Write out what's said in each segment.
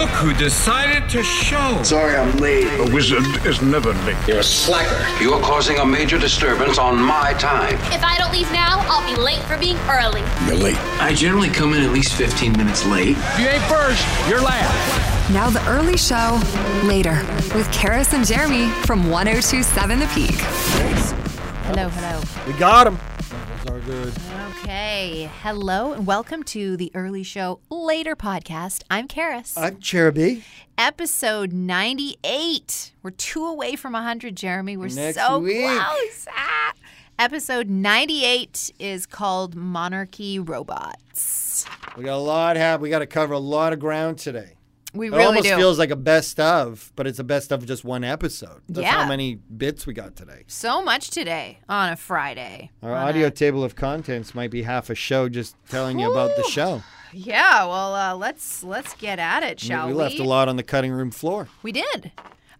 Look who decided to show. Sorry I'm late. A wizard is never late. You're a slacker. You're causing a major disturbance on my time. If I don't leave now, I'll be late for being early. You're late. I generally come in at least 15 minutes late. If you ain't first, you're last. Now the early show later with Charis and Jeremy from 1027 The Peak. Hello, hello. We got him. Those are good. Okay. Hello and welcome to the Early Show Later podcast. I'm Charis. I'm Jeremy. Episode 98. We're two away from 100, Jeremy. We're Next so week. close. Ah. Episode 98 is called Monarchy Robots. We got a lot hap- We got to cover a lot of ground today. We It really almost do. feels like a best of, but it's a best of just one episode. That's Yeah. how many bits we got today. so much today on a Friday. Our On audio a- table of contents might be half a show just telling you about the show. yeah, well, uh, let's let's get at it, shall we we? left a lot on the cutting room floor. We did.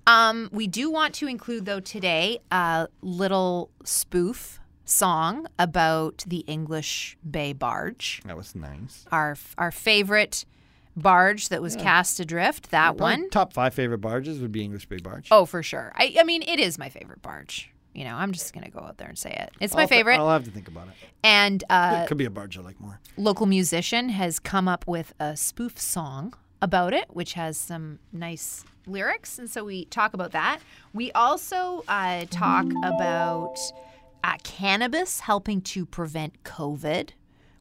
Um, we do want to include, though, today a little spoof song about the English Bay Barge, That was nice. our our favorite barge that was cast adrift. That Probably one. Top five favorite barges would be English Bay Barge. Oh, for sure. I, I mean, it is my favorite barge. You know, I'm just gonna go out there and say it. It's my I'll th- favorite. I'll have to think about it. and uh, it could be a barge I like more. local musician has come up with a spoof song about it, which has some nice lyrics. And so we talk about that. We also uh, talk about uh, cannabis helping to prevent COVID,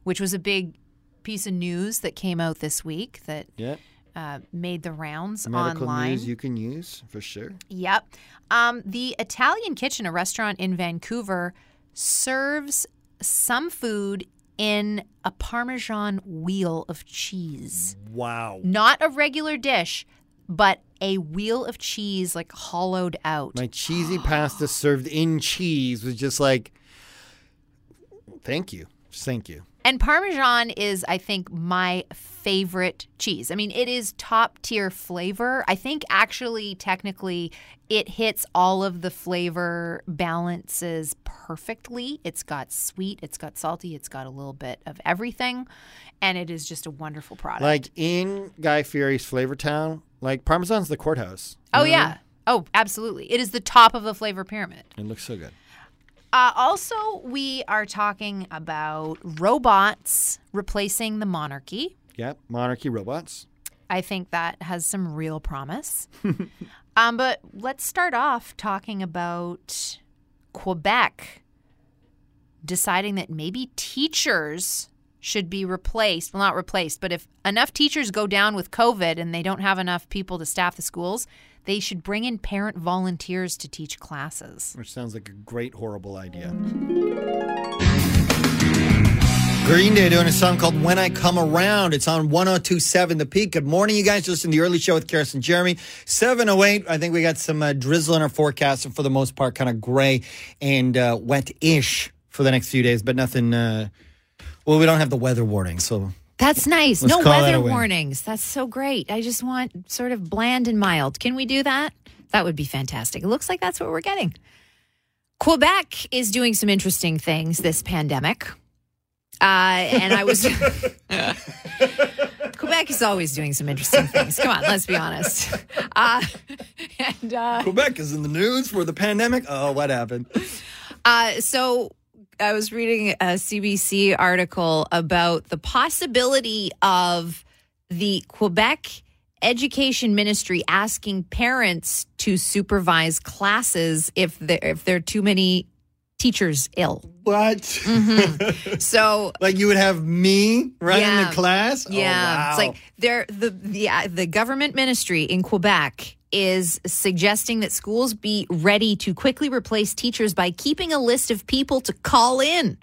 which was a big piece of news that came out this week that Yeah. uh, made the rounds Medical online. news you can use for sure. Yep. Um, the Italian Kitchen, a restaurant in Vancouver, serves some food in a Parmesan wheel of cheese. Wow. Not a regular dish, but a wheel of cheese, like hollowed out. My cheesy pasta served in cheese was just like, thank you. Thank you. And Parmesan is, I think, my favorite cheese. I mean, it is top tier flavor. I think actually, technically, it hits all of the flavor balances perfectly. It's got sweet, it's got salty, it's got a little bit of everything. And it is just a wonderful product. Like in Guy Fieri's Flavor Town, like Parmesan's the courthouse. oh, know yeah. Oh, absolutely. It is the top of the flavor pyramid. It looks so good. Uh, also, we are talking about robots replacing the monarchy. Yep. Monarchy robots. I think that has some real promise. um, but let's start off talking about Quebec deciding that maybe teachers should be replaced. Well, not replaced, but if enough teachers go down with COVID and they don't have enough people to staff the schools, they should bring in parent volunteers to teach classes. Which sounds like a great, horrible idea. Green Day doing a song called When I Come Around. It's on 1027 The Peak. Good morning, you guys. Listen to the early show with Charis and Jeremy. 708. I think we got some uh, drizzle in our forecast, and for the most part, kind of gray and uh, wet ish for the next few days, but nothing. Uh, well, we don't have the weather warning, so That's nice. Let's no weather warnings. That's so great. I just want sort of bland and mild. Can we do that? That would be fantastic. It looks like that's what we're getting. Quebec is doing some interesting things this pandemic. Uh, and I was. Quebec is always doing some interesting things. Come on, let's be honest. Uh, and uh, Quebec is in the news for the pandemic. Oh, what happened? uh, so I was reading a CBC article about the possibility of the Quebec Education Ministry asking parents to supervise classes if there if there are too many teachers ill. What? So like you would have me running Yeah. the class? Oh, yeah, wow. it's like there the the uh, the government ministry in Quebec is suggesting that schools be ready to quickly replace teachers by keeping a list of people to call in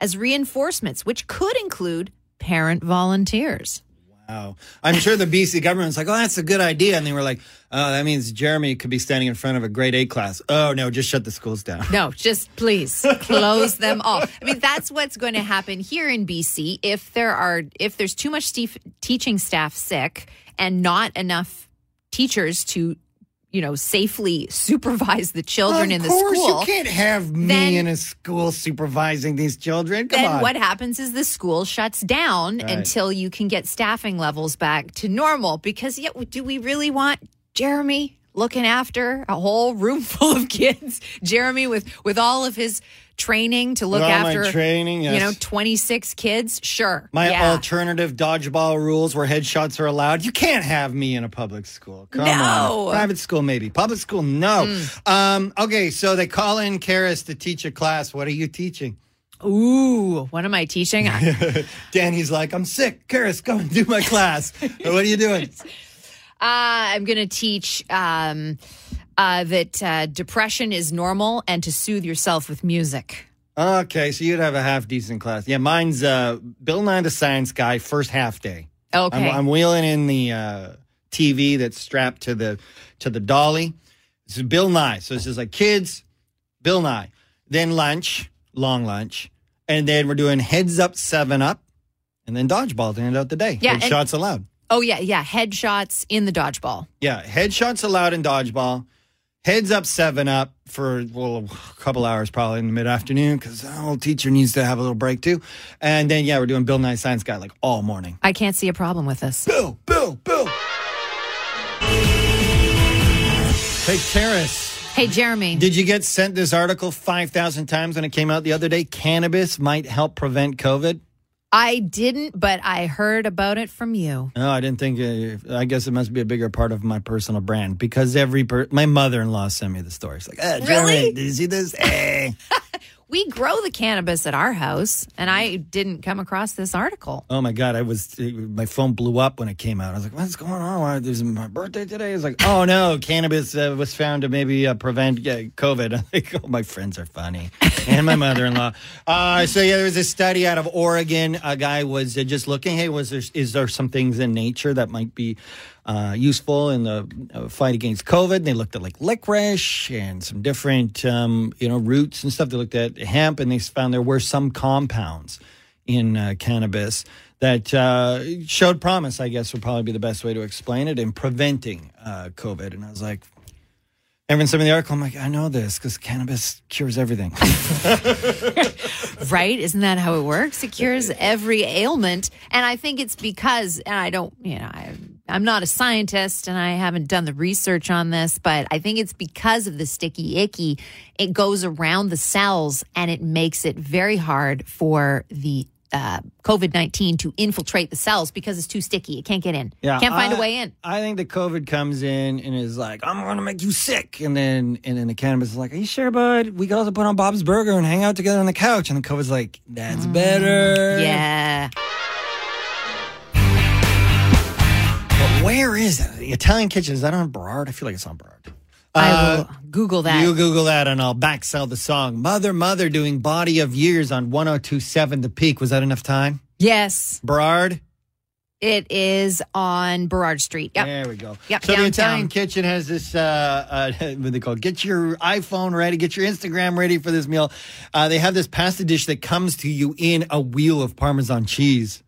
as reinforcements, which could include parent volunteers. Wow. I'm sure the BC government's like, oh, that's a good idea. And they were like, oh, that means Jeremy could be standing in front of a grade eight class. Oh, no, just shut the schools down. No, just please close them all. I mean, that's what's going to happen here in BC if there are if there's too much teaching staff sick and not enough teachers to you know, safely supervise the children of in the course, school. you can't have me then- in a school supervising these children. Come then on. what happens is the school shuts down Right. until you can get staffing levels back to normal. Because yeah, do we really want Jeremy looking after a whole room full of kids? Jeremy with with all of his training to look after training, you know, twenty six kids. Sure, My yeah. alternative dodgeball rules where headshots are allowed. You can't have me in a public school. Come No. Mm. on. Private school, maybe. Public school, no. Um, okay, so they call in Charis to teach a class. What are you teaching? Ooh, what am I teaching? Danny's like, I'm sick. Charis, go and do my class. what are you doing? Uh, I'm going to teach um, uh, that uh, depression is normal and to soothe yourself with music. Okay, so you'd have a half decent class. Yeah, mine's uh, Bill Nye the Science Guy, first half day. Okay. I'm, I'm wheeling in the uh, TV that's strapped to the to the dolly. This is Bill Nye. So it's just like kids, Bill Nye. Then lunch, long lunch, and then we're doing heads up, seven up, and then dodgeball to end out the day. Yeah, and- headshots allowed. oh, yeah, yeah. Headshots in the dodgeball. Yeah, headshots allowed in dodgeball. Heads up, seven up for well, a couple hours probably in the mid afternoon because the whole teacher needs to have a little break too. And then yeah, we're doing Bill Nye Science Guy like all morning. I can't see a problem with this. Bill, Bill, Bill. Hey, Charis. Hey, Jeremy. Did you get sent this article 5,000 times when it came out the other day? Cannabis might help prevent COVID? I didn't, but I heard about it from you. No, I didn't think. Uh, I guess it must be a bigger part of my personal brand because every per- my mother in law sent me the story. It's like, ah, Jeremy, Really? did you see this? Eh. We grow the cannabis at our house, and I didn't come across this article. oh my god, I was my phone blew up when it came out. I was like, what's going on? Why, there's my birthday today. It's like, oh no, cannabis uh, was found to maybe uh, prevent uh, COVID. I'm like, oh, my friends are funny, and my mother in law. Uh, so yeah, there was a study out of Oregon. A guy was uh, just looking. Hey, was there is there some things in nature that might be uh, useful in the uh, fight against COVID. They looked at like licorice and some different, um, you know, roots and stuff. They looked at hemp and they found there were some compounds in uh, cannabis that uh, showed promise, I guess would probably be the best way to explain it, in preventing uh, COVID. And I was like, Everyone sent me the article. I'm like, I know this because cannabis cures everything. Right? Isn't that how it works? It cures every ailment. And I think it's because, and I don't, you know, I, I'm not a scientist and I haven't done the research on this, but I think it's because of the sticky icky. It goes around the cells and it makes it very hard for the uh, COVID 19 to infiltrate the cells because it's too sticky. It can't get in. Yeah, Can't find a I- way in. I think the COVID comes in and is like, I'm going to make you sick, and then and then the cannabis is like, Are you sure, bud? We could also put on Bob's Burger and hang out together on the couch, and the COVID's like, That's better. Mm, Yeah. Where is it? The Italian Kitchen is that on Burrard? I feel like it's on Burrard. I will Google that. You Google that and I'll back sell the song. Mother, Mother doing Body of Years on 1027 The Peak. Was that enough time? yes. Burrard? It is on Burrard Street. Yep. There we go. Yep, So the. Italian Kitchen has this, uh, uh, what they call it? Get your iPhone ready, get your Instagram ready for this meal. Uh, they have this pasta dish that comes to you in a wheel of Parmesan cheese.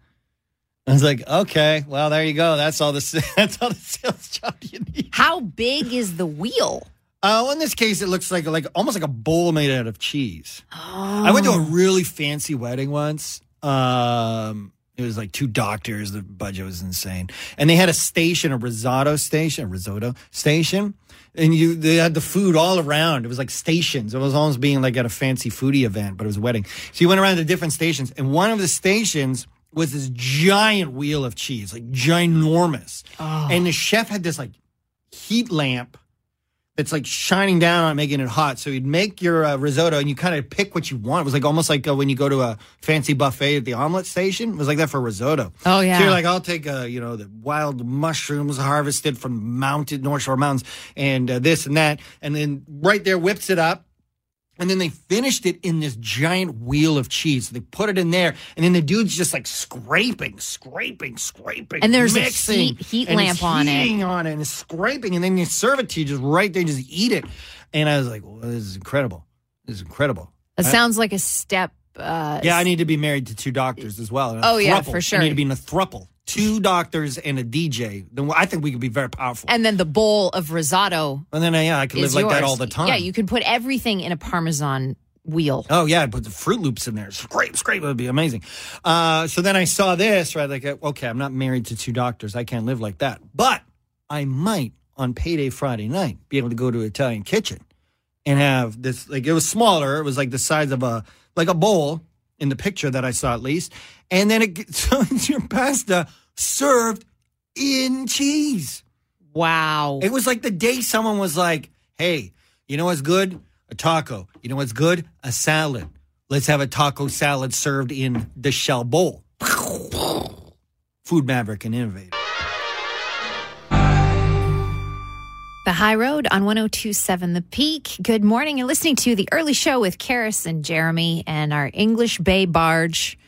I was like, okay, well, there you go. That's all the that's all the sales job you need. How big is the wheel? Uh, well, in this case, it looks like like almost like a bowl made out of cheese. I went to a really fancy wedding once. Um, it was like two doctors. The budget was insane, and they had a station, a risotto station, a risotto station, and you they had the food all around. It was like stations. It was almost being like at a fancy foodie event, but it was a wedding. So you went around to different stations, and one of the stations was this giant wheel of cheese, like ginormous, and the chef had this like heat lamp that's like shining down on it, making it hot. So you'd make your uh, risotto and you kind of pick what you want. It was like almost like uh, when you go to a fancy buffet at the omelet station. It was like that for risotto. Oh, yeah. So you're like, I'll take, uh, you know, the wild mushrooms harvested from mountain North Shore mountains and uh, this and that. And then right there whips it up. And then they finished it in this giant wheel of cheese. So they put it in there, and then the dude's just like scraping, scraping, scraping, And there's a heat- heat and lamp on it. heating on it, and it's scraping, and then you serve it to you just right there, just eat it. And I was like, well, "This is incredible. This is incredible." It sounds like a step. Uh, Yeah, I need to be married to two doctors as well. Oh, yeah, for sure. I need to be in a thruple. Two doctors, and a DJ, then I think we could be very powerful. And then the bowl of risotto And then, uh, yeah, I could live is like that all the time. Yeah, you can put everything in a Parmesan wheel. Oh yeah, put the Fruit Loops in there. Scrape, scrape. It would be amazing. Uh, so then I saw this, right? Like, uh, okay, I'm not married to two doctors. I can't live like that. But I might on payday Friday night be able to go to an Italian kitchen and have this. Like it was smaller. It was like the size of a like a bowl in the picture that I saw at least. And then it so it's your pasta served in cheese. Wow. It was like the day someone was like, "Hey, you know what's good? A taco. You know what's good? A salad. Let's have a taco salad served in the shell bowl." Food maverick and innovator. The High Road on 1027 The Peak. Good morning. You're listening to the early show with Charis and Jeremy and our English Bay barge,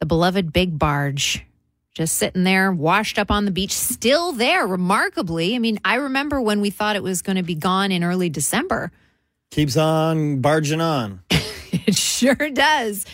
the beloved big barge, just sitting there, washed up on the beach, still there, remarkably. I mean, I remember when we thought it was going to be gone in early December. Keeps on barging on. It sure does.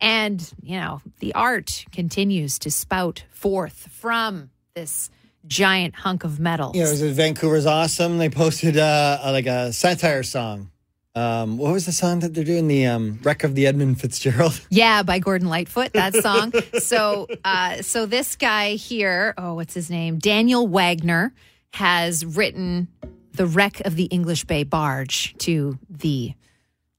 And, you know, the art continues to spout forth from this giant hunk of metal. Yeah, it was in Vancouver's awesome. They posted uh, like a satire song. Um, what was the song that they're doing? The um, wreck of the Edmund Fitzgerald. Yeah, by Gordon Lightfoot, that song. so, uh, so this guy here, oh, what's his name? Daniel Wagner has written the wreck of the English Bay Barge to the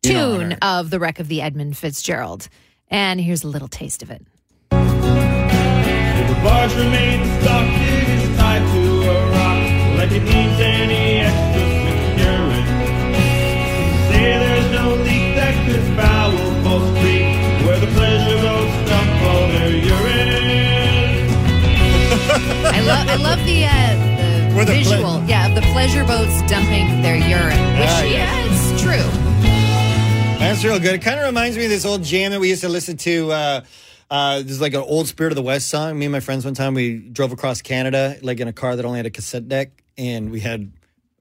In tune honor. of the wreck of the Edmund Fitzgerald. And here's a little taste of it. The barge remains stuck, it is tied to a rock, like it needs the uh, the the ple- visual, yeah, of the pleasure boats dumping their urine. Which, Ah, yeah, it's true. That's real good. It kind of reminds me of this old jam that we used to listen to. Uh, uh, this is like an old Spirit of the West song. Me and my friends one time we drove across Canada like in a car that only had a cassette deck, and we had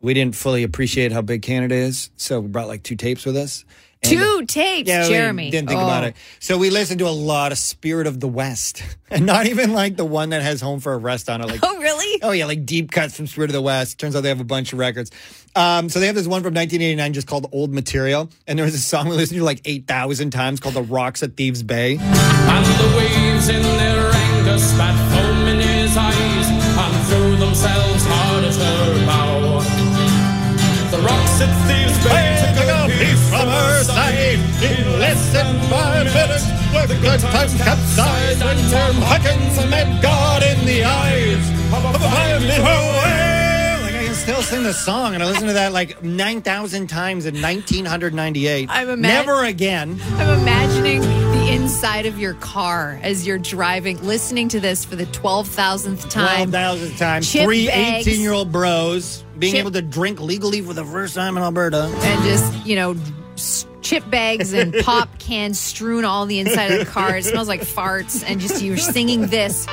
we didn't fully appreciate how big Canada is, so we brought like two tapes with us. And- Two tapes, Yeah, Jeremy. didn't think about Oh. it. So we listened to a lot of Spirit of the West, and not even like the one that has Home for a Rest on it. Like, Oh, really? oh yeah, like deep cuts from Spirit of the West. Turns out they have a bunch of records. Um, so they have this one from 1989 just called Old Material, and there was a song we listened to like 8,000 times called "The Rocks at Thieves Bay." And the waves in their anger spat foam in his eyes and threw themselves hard at her bow. The rocks at Thieves good times capsized and Tom Huckins met God in the eyes of a five-minute away. Like I can still sing the song, and I listened to that like 9,000 times in 1998. I'm imag- Never again. I'm imagining the inside of your car as you're driving, listening to this for the 12,000th time. 12,000 times. Chip Three bags. 18 year old bros being Chip- able to drink legally for the first time in Alberta. and just, you know, s- chip bags and pop cans strewn all the inside of the car. It smells like farts, and just you're singing this.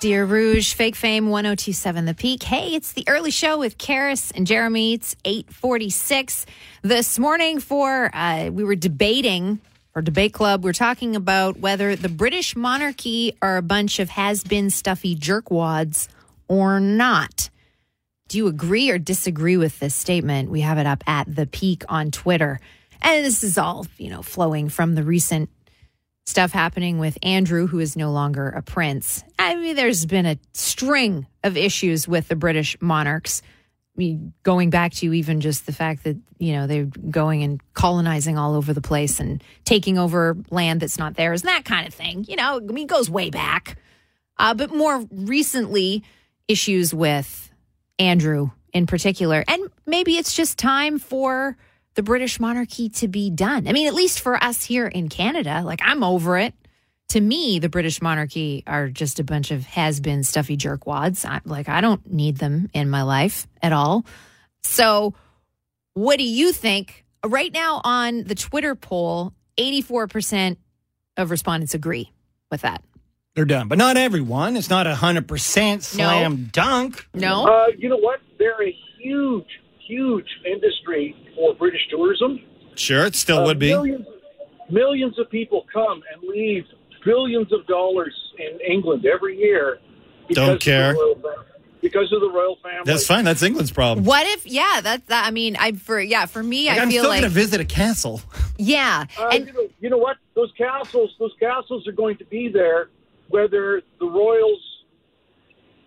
Dear Rouge, Fake Fame 1027 The Peak. Hey, it's the early show with Charis and Jeremy. It's 846. This morning for uh, we were debating for debate club, we're talking about whether the British monarchy are a bunch of has-been stuffy jerkwads or not. Do you agree or disagree with this statement? We have it up at the peak on Twitter. And this is all, you know, flowing from the recent stuff happening with Andrew, who is no longer a prince. I mean, there's been a string of issues with the British monarchs. I mean, going back to even just the fact that, you know, they're going and colonizing all over the place and taking over land that's not theirs and that kind of thing. You know, I mean, it goes way back. Uh, but more recently, issues with Andrew in particular. And maybe it's just time for the British monarchy to be done. I mean, at least for us here in Canada, like I'm over it. To me, the British monarchy are just a bunch of has been stuffy jerkwads. I, like, I don't need them in my life at all. So, what do you think? Right now on the Twitter poll, 84% of respondents agree with that. They're done, but not everyone. It's not a hundred percent slam dunk. No. Uh, you know what? They're a huge, huge industry for British tourism. Sure, it still Uh, would be. Millions, millions of people come and leave billions of dollars in England every year. Don't care. because of the royal family. That's fine. That's England's problem. What if? Yeah, that's that. I mean, I for yeah, for me, Like, I I'm feel still like gonna visit a castle. yeah, Uh, and you, know, you know what? Those castles, those castles are going to be there, whether the royals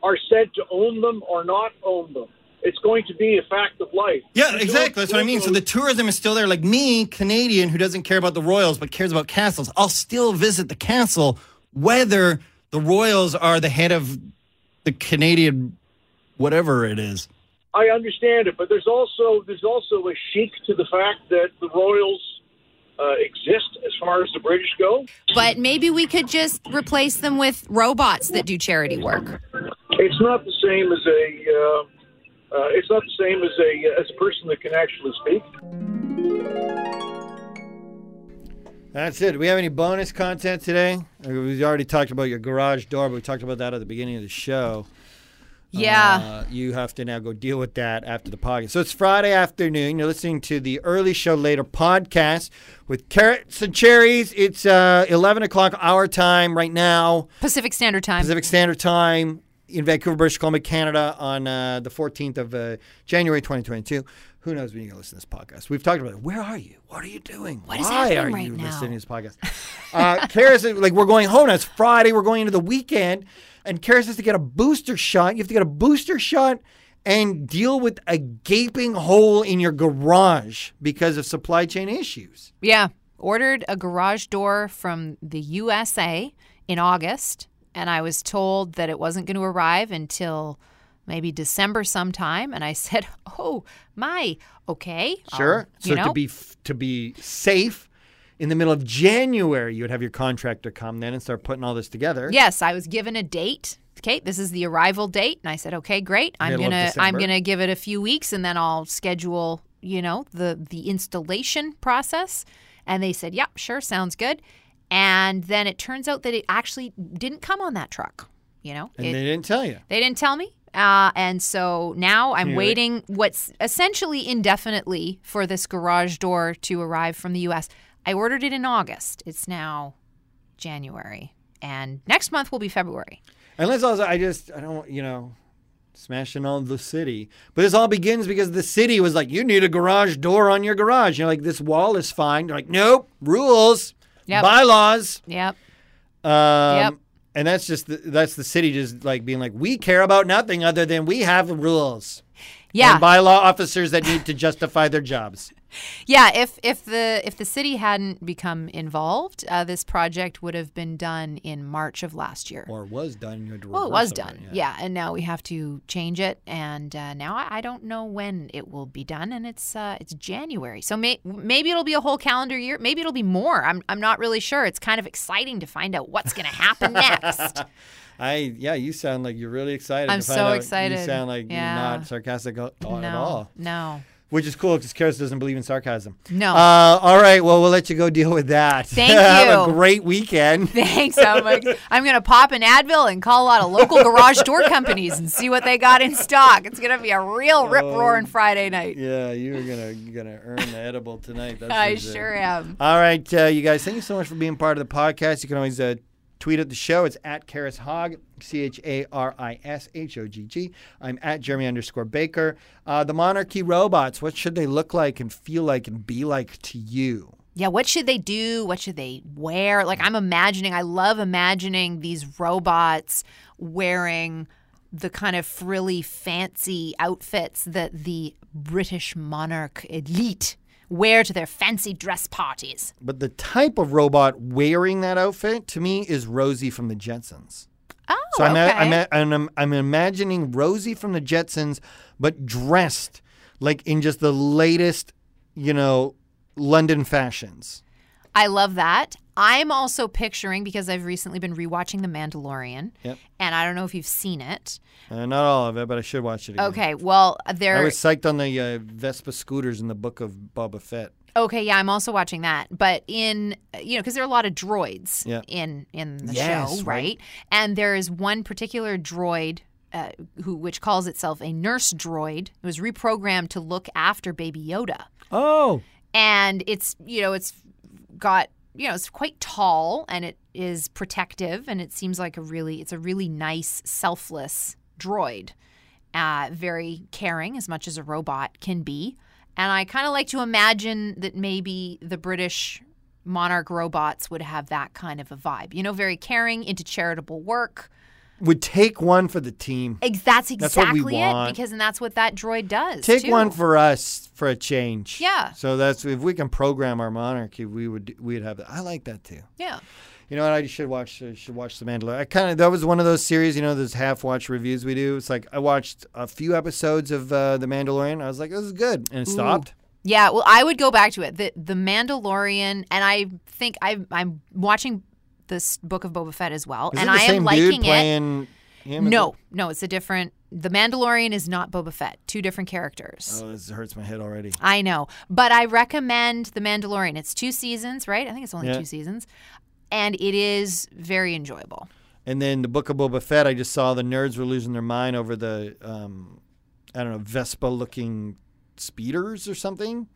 are said to own them or not own them. It's going to be a fact of life. Yeah, exactly. That's what I mean. So the tourism is still there. Like me, Canadian, who doesn't care about the royals but cares about castles, I'll still visit the castle, whether the royals are the head of the Canadian, whatever it is. I understand it, but there's also there's also a chic to the fact that the royals uh, exist as far as the British go. but maybe we could just replace them with robots that do charity work. It's not the same as a. Uh, uh, it's not the same as a as a person that can actually speak. That's it. Do we have any bonus content today? Uh, We already talked about your garage door, but we talked about that at the beginning of the show. Yeah. Uh, you have to now go deal with that after the podcast. So it's Friday afternoon. You're listening to the Early Show Later podcast with carrots and cherries. It's uh, 11 o'clock our time right now, Pacific Standard Time. Pacific Standard Time in Vancouver, British Columbia, Canada on uh, the 14th of uh, January 2022. Who knows when you're going to listen to this podcast? We've talked about it. Where are you? What are you doing? What is Why are right you now? listening to this podcast? Uh, Charis, is- like, we're going home now. It's Friday. We're going into the weekend. And Charis has to get a booster shot. You have to get a booster shot and deal with a gaping hole in your garage because of supply chain issues. Yeah. Ordered a garage door from the USA in August, and I was told that it wasn't going to arrive until maybe December sometime. And I said, Oh, my, okay. Sure. I'll- so know, to be f- to be safe, in the middle of January, you would have your contractor come then and start putting all this together. Yes, I was given a date. Okay, this is the arrival date, and I said, "Okay, great. I'm Middle gonna I'm gonna give it a few weeks, and then I'll schedule, you know, the the installation process." And they said, "Yep, sure, sounds good." And then it turns out that it actually didn't come on that truck. You know, And It- they didn't tell you. they didn't tell me. Uh, and so now I'm wait? waiting what's essentially indefinitely for this garage door to arrive from the US. I ordered it in August. It's now January. And next month will be February. Unless also I just I don't you know smashing on the city. But this all begins because the city was like, you need a garage door on your garage. You're like, this wall is fine. They're like, nope, rules, Yep. bylaws. Yep. Um, Yep. And that's just the, that's the city just like being like, we care about nothing other than we have rules. Yeah. And bylaw officers that need to justify their jobs. Yeah, if if the if the city hadn't become involved, uh, this project would have been done in March of last year. Or was done. You had to Well, it was done. yeah. and now we have to change it, and uh, now I, I don't know when it will be done, and it's uh, it's January, so may, maybe it'll be a whole calendar year, maybe it'll be more. I'm I'm not really sure. It's kind of exciting to find out what's going to happen next. I yeah, you sound like you're really excited. I'm so excited. You sound like Yeah. you're not sarcastic at all. no, At all. no. Which is cool because Charis doesn't believe in sarcasm. No. Uh, all right. Well, we'll let you go deal with that. Thank you. Have a great weekend. Thanks. I'm, I'm going to pop an Advil and call a lot of local garage door companies and see what they got in stock. It's going to be a real rip roaring Friday night. Yeah, you're gonna gonna earn the edible tonight. That's I sure. sure am. All right, uh, you guys. Thank you so much for being part of the podcast. You can always uh, tweet at the show. It's at Charis Hogg, C H A R I S H O G G. I'm at Jeremy underscore Baker. Uh, the Monarchy robots. What should they look like and feel like and be like to you? Yeah, what should they do? What should they wear? Like I'm imagining, I love imagining these robots wearing the kind of frilly, fancy outfits that the British monarch elite wear to their fancy dress parties. But the type of robot wearing that outfit to me is Rosie from the Jetsons. Oh, So I'm, okay. a, I'm, a, and I'm, I'm imagining Rosie from the Jetsons, but dressed like in just the latest, you know, London fashions. I love that. I'm also picturing because I've recently been rewatching The Mandalorian, Yep. and I don't know if you've seen it. Uh, not all of it, but I should watch it again. Okay, well, there. I was psyched on the uh, Vespa scooters in the book of Boba Fett. Okay, yeah, I'm also watching that. But in you know, because there are a lot of droids Yeah. in in the Yes, show, right. right? And there is one particular droid. Uh, who, which calls itself a nurse droid, it was reprogrammed to look after Baby Yoda, Oh, and it's you know it's got you know it's quite tall and it is protective, and it seems like a really it's a really nice selfless droid, uh, very caring as much as a robot can be, and I kind of like to imagine that maybe the British monarch robots would have that kind of a vibe. You know, very caring, into charitable work. Would take one for the team. Ex- That's That's exactly we it. Because and that's what that droid does. Take too. one for us for a change. Yeah. So that's if we can program our monarchy, we would we'd have that. I like that too. Yeah. You know what? I should watch. I should watch The Mandalorian. I kind of that was one of those series. You know, those half watch reviews we do. It's like I watched a few episodes of uh, The Mandalorian. I was like, this is good, and it stopped. Yeah, well, I would go back to it. The The Mandalorian, and I think I I'm watching this Book of Boba Fett as well, Is and it the I same am liking dude it. playing him? No, no, it's a different. The Mandalorian is not Boba Fett. Two different characters. Oh, this hurts my head already. I know, but I recommend The Mandalorian. It's two seasons, right? I think it's only Yeah. two seasons, and it is very enjoyable. And then the Book of Boba Fett, I just saw the nerds were losing their mind over the, um, I don't know, Vespa looking speeders or something.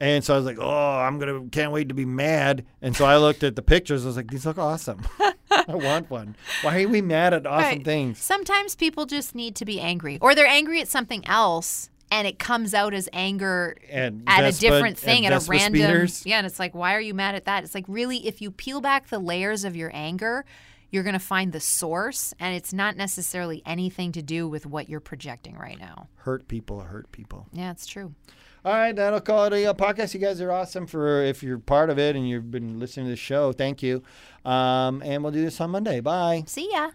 And so I was like, oh, I'm going to, can't wait to be mad. And so I looked at the pictures. I was like, these look awesome. I want one. Why are we mad at awesome Right. things? Sometimes people just need to be angry, or they're angry at something else, and it comes out as anger And at Vespa- a different thing, at a random. speeders? Yeah, and it's like, why are you mad at that? It's like, really, if you peel back the layers of your anger, you're going to find the source, and it's not necessarily anything to do with what you're projecting right now. Hurt people hurt people. Yeah, it's true. All right, that'll call it a uh, podcast. You guys are awesome for if you're part of it and you've been listening to the show. Thank you. Um, and we'll do this on Monday. Bye. See ya.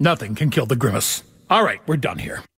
Nothing can kill the grimace. All right, we're done here.